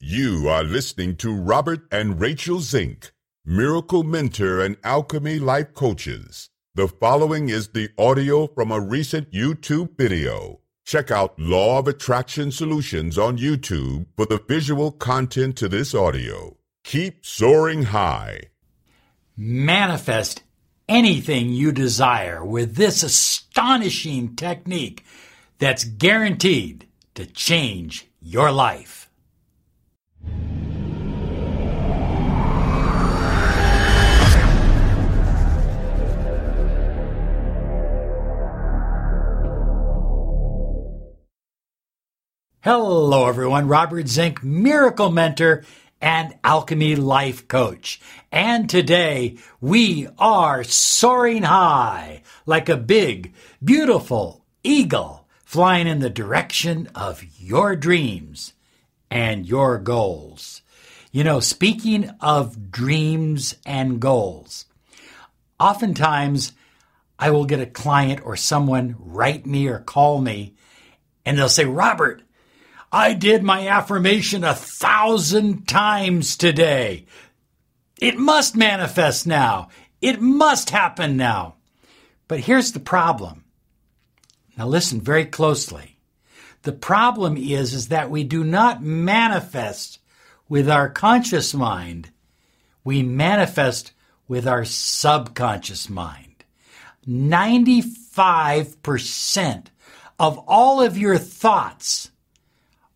You are listening to Robert and Rachel Zink, Miracle Mentor and Alchemy Life Coaches. The following is the audio from a recent YouTube video. Check out Law of Attraction Solutions on YouTube for the visual content to this audio. Keep soaring high. Manifest anything you desire with this astonishing technique that's guaranteed to change your life. Hello, everyone. Robert Zink, Miracle Mentor and Alchemy Life Coach. And today we are soaring high like a big, beautiful eagle flying in the direction of your dreams and your goals. You know, speaking of dreams and goals, oftentimes I will get a client or someone write me or call me and they'll say, Robert, I did my affirmation a thousand times today. It must manifest now. It must happen now. But here's the problem. Now listen very closely. The problem is, is that we do not manifest with our conscious mind. We manifest with our subconscious mind. 95% of all of your thoughts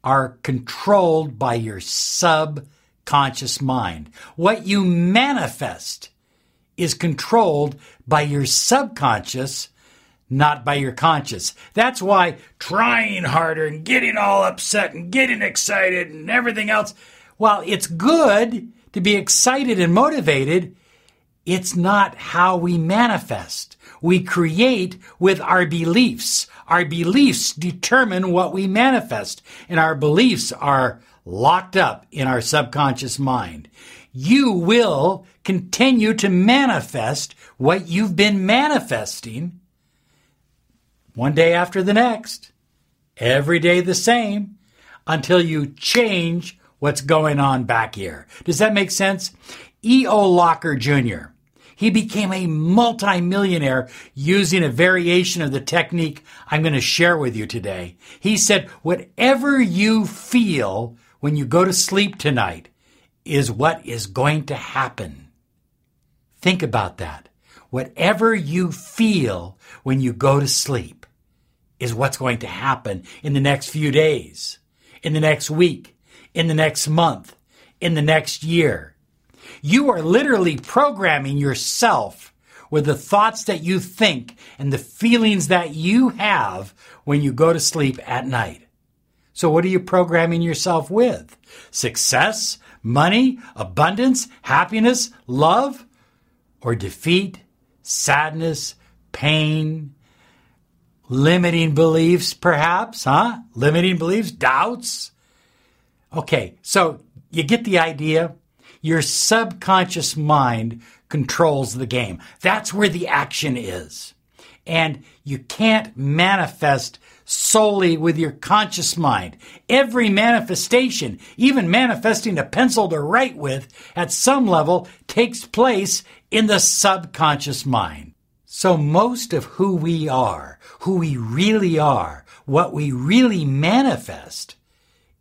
are controlled by your subconscious mind. What you manifest is controlled by your subconscious, not by your conscious. That's why trying harder and getting all upset and getting excited and everything else, while it's good to be excited and motivated, it's not how we manifest. We create with our beliefs. Our beliefs determine what we manifest, and our beliefs are locked up in our subconscious mind. You will continue to manifest what you've been manifesting one day after the next, every day the same, until you change what's going on back here. Does that make sense? E.O. Locker Jr. He became a multimillionaire using a variation of the technique I'm going to share with you today. He said, whatever you feel when you go to sleep tonight is what is going to happen. Think about that. Whatever you feel when you go to sleep is what's going to happen in the next few days, in the next week, in the next month, in the next year. You are literally programming yourself with the thoughts that you think and the feelings that you have when you go to sleep at night. So what are you programming yourself with? Success, money, abundance, happiness, love, or defeat, sadness, pain, limiting beliefs, perhaps, huh? Limiting beliefs, doubts. Okay, so you get the idea. Your subconscious mind controls the game. That's where the action is. And you can't manifest solely with your conscious mind. Every manifestation, even manifesting a pencil to write with, at some level takes place in the subconscious mind. So most of who we are, who we really are, what we really manifest,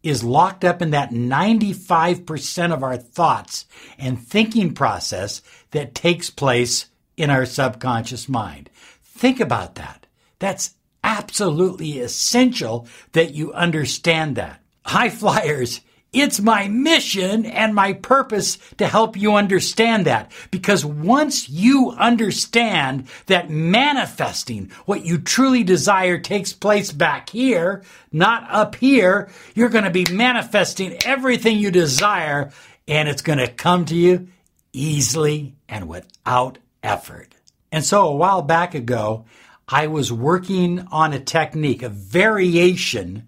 is locked up in that 95% of our thoughts and thinking process that takes place in our subconscious mind. Think about that. That's absolutely essential that you understand that. High flyers, it's my mission and my purpose to help you understand that. Because once you understand that manifesting what you truly desire takes place back here, not up here, you're going to be manifesting everything you desire and it's going to come to you easily and without effort. And so a while back ago, I was working on a technique, a variation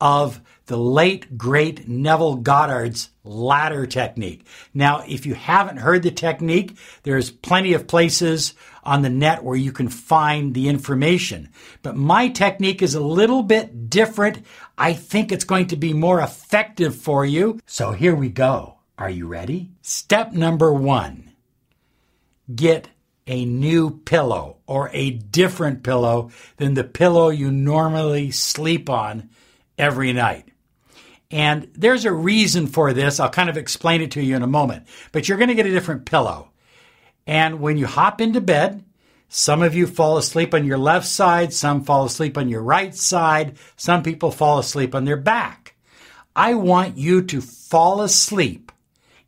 of the late great Neville Goddard's ladder technique. Now, if you haven't heard the technique, there's plenty of places on the net where you can find the information. But my technique is a little bit different. I think it's going to be more effective for you. So here we go. Are you ready? Step number one get a new pillow or a different pillow than the pillow you normally sleep on every night. And there's a reason for this. I'll kind of explain it to you in a moment. But you're going to get a different pillow. And when you hop into bed, some of you fall asleep on your left side, some fall asleep on your right side, some people fall asleep on their back. I want you to fall asleep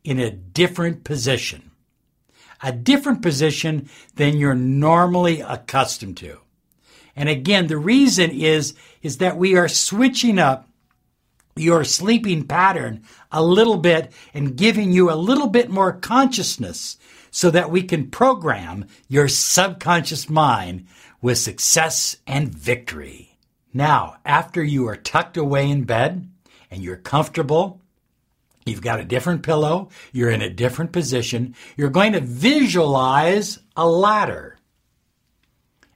in a different position, a different position than you're normally accustomed to. And again, the reason is, is that we are switching up your sleeping pattern a little bit and giving you a little bit more consciousness so that we can program your subconscious mind with success and victory. Now, after you are tucked away in bed and you're comfortable, you've got a different pillow, you're in a different position, you're going to visualize a ladder.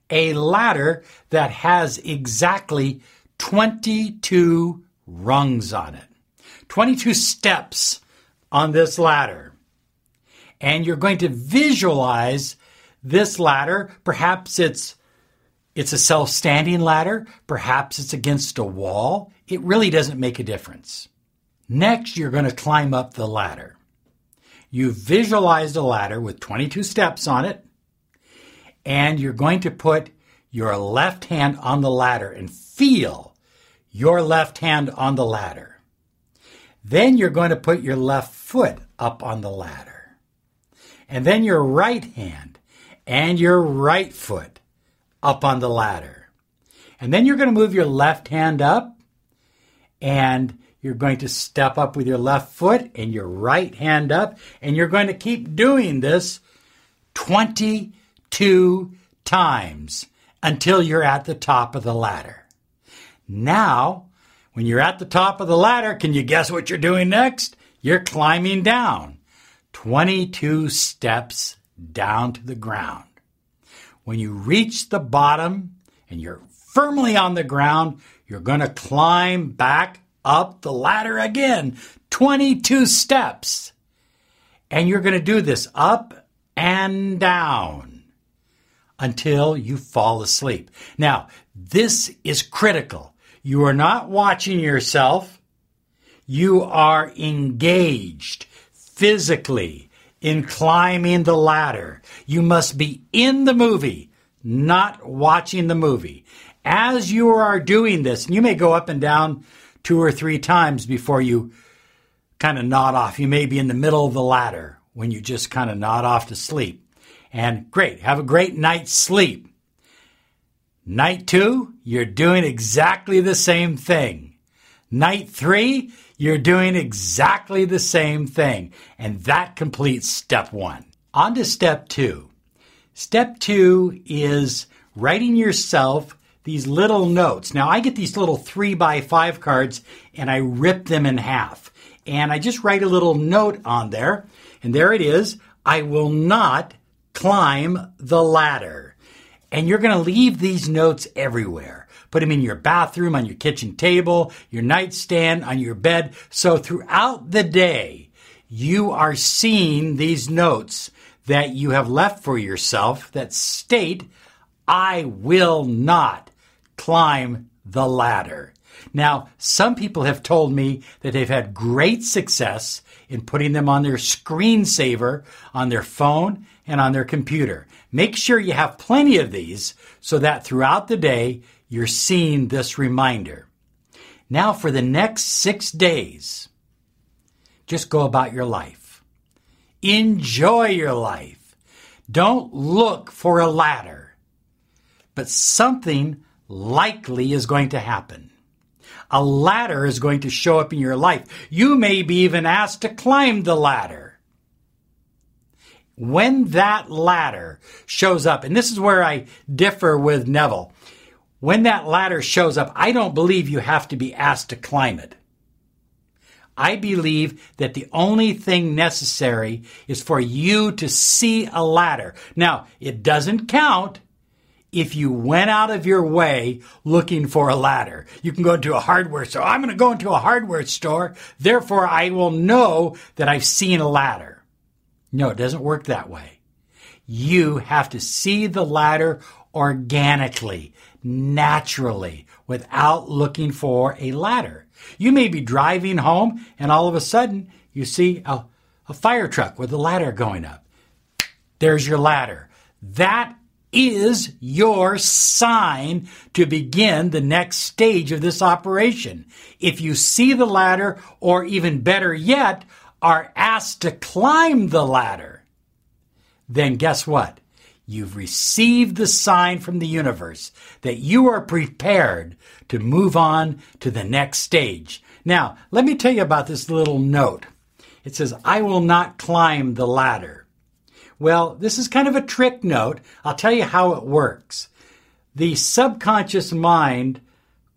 A ladder that has exactly 22 rungs on it, 22 steps on this ladder and you're going to visualize this ladder. Perhaps it's it's a self-standing ladder, perhaps it's against a wall. It really doesn't make a difference. Next, you're going to climb up the ladder. You've visualized a ladder with 22 steps on it, and you're going to put your left hand on the ladder and feel your left hand on the ladder. Then you're going to put your left foot up on the ladder and then your right hand and your right foot up on the ladder. And then you're going to move your left hand up and you're going to step up with your left foot and your right hand up, and you're going to keep doing this 22 times until you're at the top of the ladder. Now, when you're at the top of the ladder, can you guess what you're doing next? You're climbing down. 22 steps down to the ground. When you reach the bottom and you're firmly on the ground, you're going to climb back up the ladder again, 22 steps. And you're going to do this up and down until you fall asleep. Now, this is critical. You are not watching yourself. You are engaged physically in climbing the ladder. You must be in the movie, not watching the movie. As you are doing this, and you may go up and down two or three times before you kind of nod off. You may be in the middle of the ladder when you just kind of nod off to sleep. And great, have a great night's sleep. Night two, you're doing exactly the same thing. Night three, you're doing exactly the same thing. And that completes step one. On to step two. Step two is writing yourself these little notes. Now, I get these little three by five cards and I rip them in half. And I just write a little note on there. And there it is. I will not climb the ladder. And you're going to leave these notes everywhere. Put them in your bathroom, on your kitchen table, your nightstand, on your bed. So throughout the day, you are seeing these notes that you have left for yourself that state, I will not climb the ladder. Now, some people have told me that they've had great success in putting them on their screensaver on their phone and on their computer. Make sure you have plenty of these so that throughout the day you're seeing this reminder. Now, for the next six days, just go about your life. Enjoy your life. Don't look for a ladder, but something likely is going to happen. A ladder is going to show up in your life. You may be even asked to climb the ladder. When that ladder shows up, and this is where I differ with Neville, when that ladder shows up, I don't believe you have to be asked to climb it. I believe that the only thing necessary is for you to see a ladder. Now, it doesn't count if you went out of your way looking for a ladder. You can go into a hardware store. I'm going to go into a hardware store. Therefore, I will know that I've seen a ladder. No, it doesn't work that way. You have to see the ladder organically, naturally, without looking for a ladder. You may be driving home and all of a sudden you see a, a fire truck with a ladder going up. There's your ladder. That is your sign to begin the next stage of this operation. If you see the ladder, or even better yet, are asked to climb the ladder, then guess what? You've received the sign from the universe that you are prepared to move on to the next stage. Now, let me tell you about this little note. It says, I will not climb the ladder. Well, this is kind of a trick note. I'll tell you how it works. The subconscious mind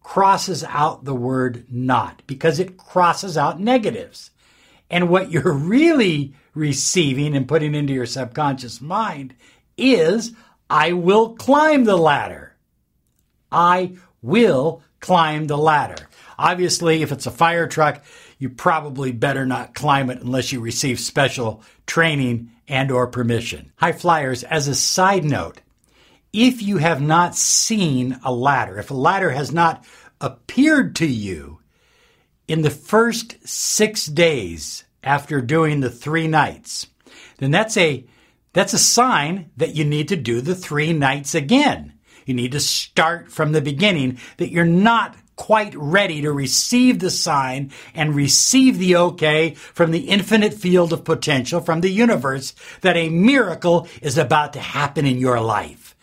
crosses out the word not because it crosses out negatives. And what you're really receiving and putting into your subconscious mind is, I will climb the ladder. I will climb the ladder. Obviously, if it's a fire truck, you probably better not climb it unless you receive special training and or permission. High flyers, as a side note, if you have not seen a ladder, if a ladder has not appeared to you in the first six days after doing the three nights, then that's a that's a sign that you need to do the three nights again. You need to start from the beginning that you're not quite ready to receive the sign and receive the okay from the infinite field of potential from the universe that a miracle is about to happen in your life.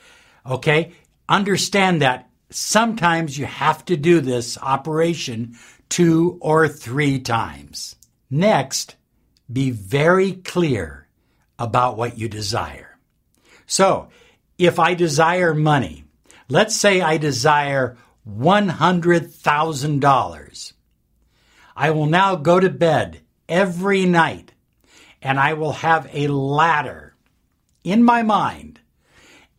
Okay? Understand that sometimes you have to do this operation two or three times. Next, be very clear about what you desire. So, if I desire money, let's say I desire $100,000. I will now go to bed every night and I will have a ladder in my mind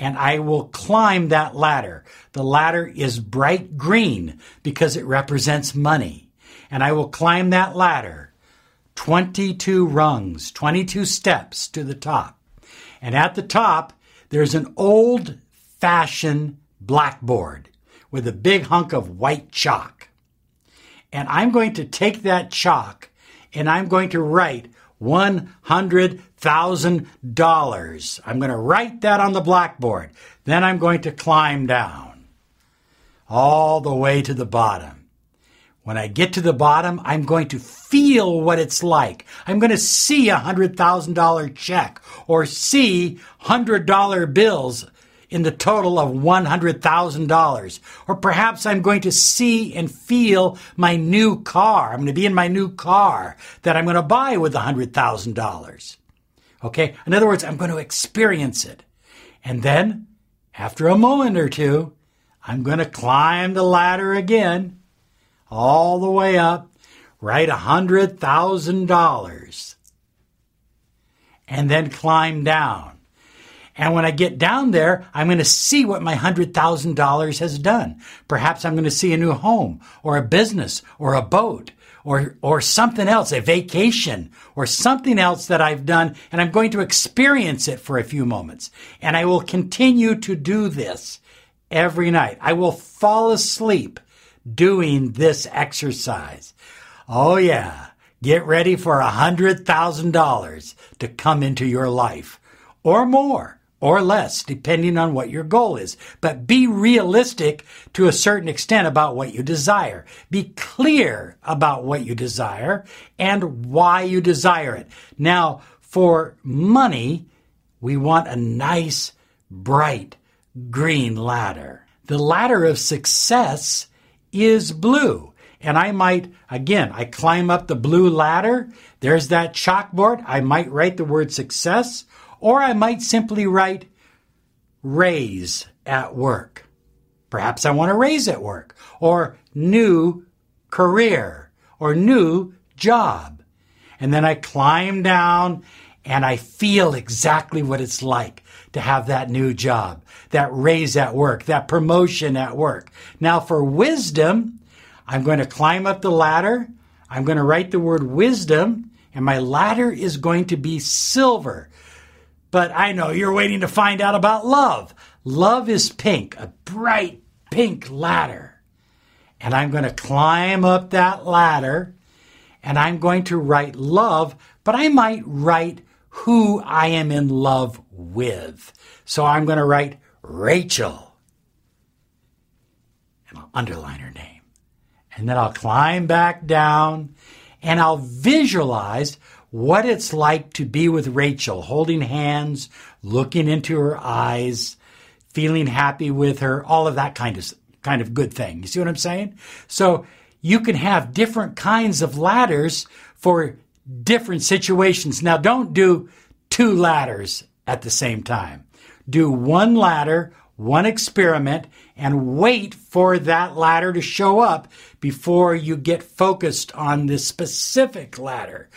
and I will climb that ladder. The ladder is bright green because it represents money. And I will climb that ladder 22 rungs, 22 steps to the top. And at the top, there's an old fashioned blackboard with a big hunk of white chalk. And I'm going to take that chalk and I'm going to write $100,000. I'm going to write that on the blackboard. Then I'm going to climb down all the way to the bottom. When I get to the bottom, I'm going to feel what it's like. I'm going to see a $100,000 check or see $100 bills in the total of $100,000. Or perhaps I'm going to see and feel my new car. I'm going to be in my new car that I'm going to buy with $100,000. Okay? In other words, I'm going to experience it. And then, after a moment or two, I'm going to climb the ladder again, all the way up, write $100,000, and then climb down. And when I get down there, I'm going to see what my $100,000 has done. Perhaps I'm going to see a new home or a business or a boat or, or something else, a vacation or something else that I've done. And I'm going to experience it for a few moments. And I will continue to do this every night. I will fall asleep doing this exercise. Oh yeah. Get ready for a $100,000 to come into your life or more or less, depending on what your goal is. But be realistic to a certain extent about what you desire. Be clear about what you desire and why you desire it. Now, for money, we want a nice, bright, green ladder. The ladder of success is blue. And I might, again, I climb up the blue ladder. There's that chalkboard. I might write the word success or I might simply write raise at work. Perhaps I want to raise at work or new career or new job. And then I climb down and I feel exactly what it's like to have that new job, that raise at work, that promotion at work. Now for wisdom, I'm going to climb up the ladder. I'm going to write the word wisdom and my ladder is going to be silver. But I know you're waiting to find out about love. Love is pink, a bright pink ladder. And I'm going to climb up that ladder and I'm going to write love, but I might write who I am in love with. So I'm going to write Rachel. And I'll underline her name. And then I'll climb back down and I'll visualize what it's like to be with Rachel, holding hands, looking into her eyes, feeling happy with her, all of that kind of kind of good thing. You see what I'm saying? So you can have different kinds of ladders for different situations. Now don't do two ladders at the same time. Do one ladder, one experiment, and wait for that ladder to show up before you get focused on the specific ladder.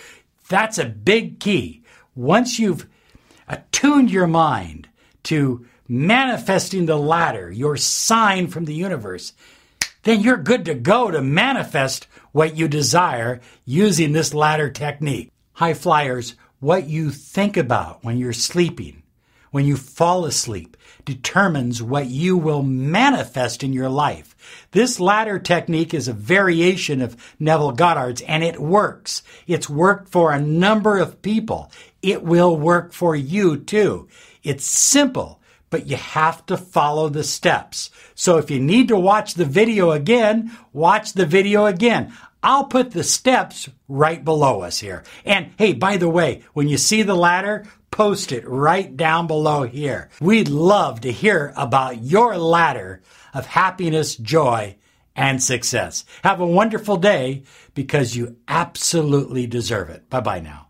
That's a big key. Once you've attuned your mind to manifesting the ladder, your sign from the universe, then you're good to go to manifest what you desire using this ladder technique. High flyers, what you think about when you're sleeping, when you fall asleep, determines what you will manifest in your life. This ladder technique is a variation of Neville Goddard's and it works. It's worked for a number of people. It will work for you too. It's simple, but you have to follow the steps. So if you need to watch the video again, watch the video again. I'll put the steps right below us here. And hey, by the way, when you see the ladder, post it right down below here. We'd love to hear about your ladder of happiness, joy, and success. Have a wonderful day because you absolutely deserve it. Bye bye now.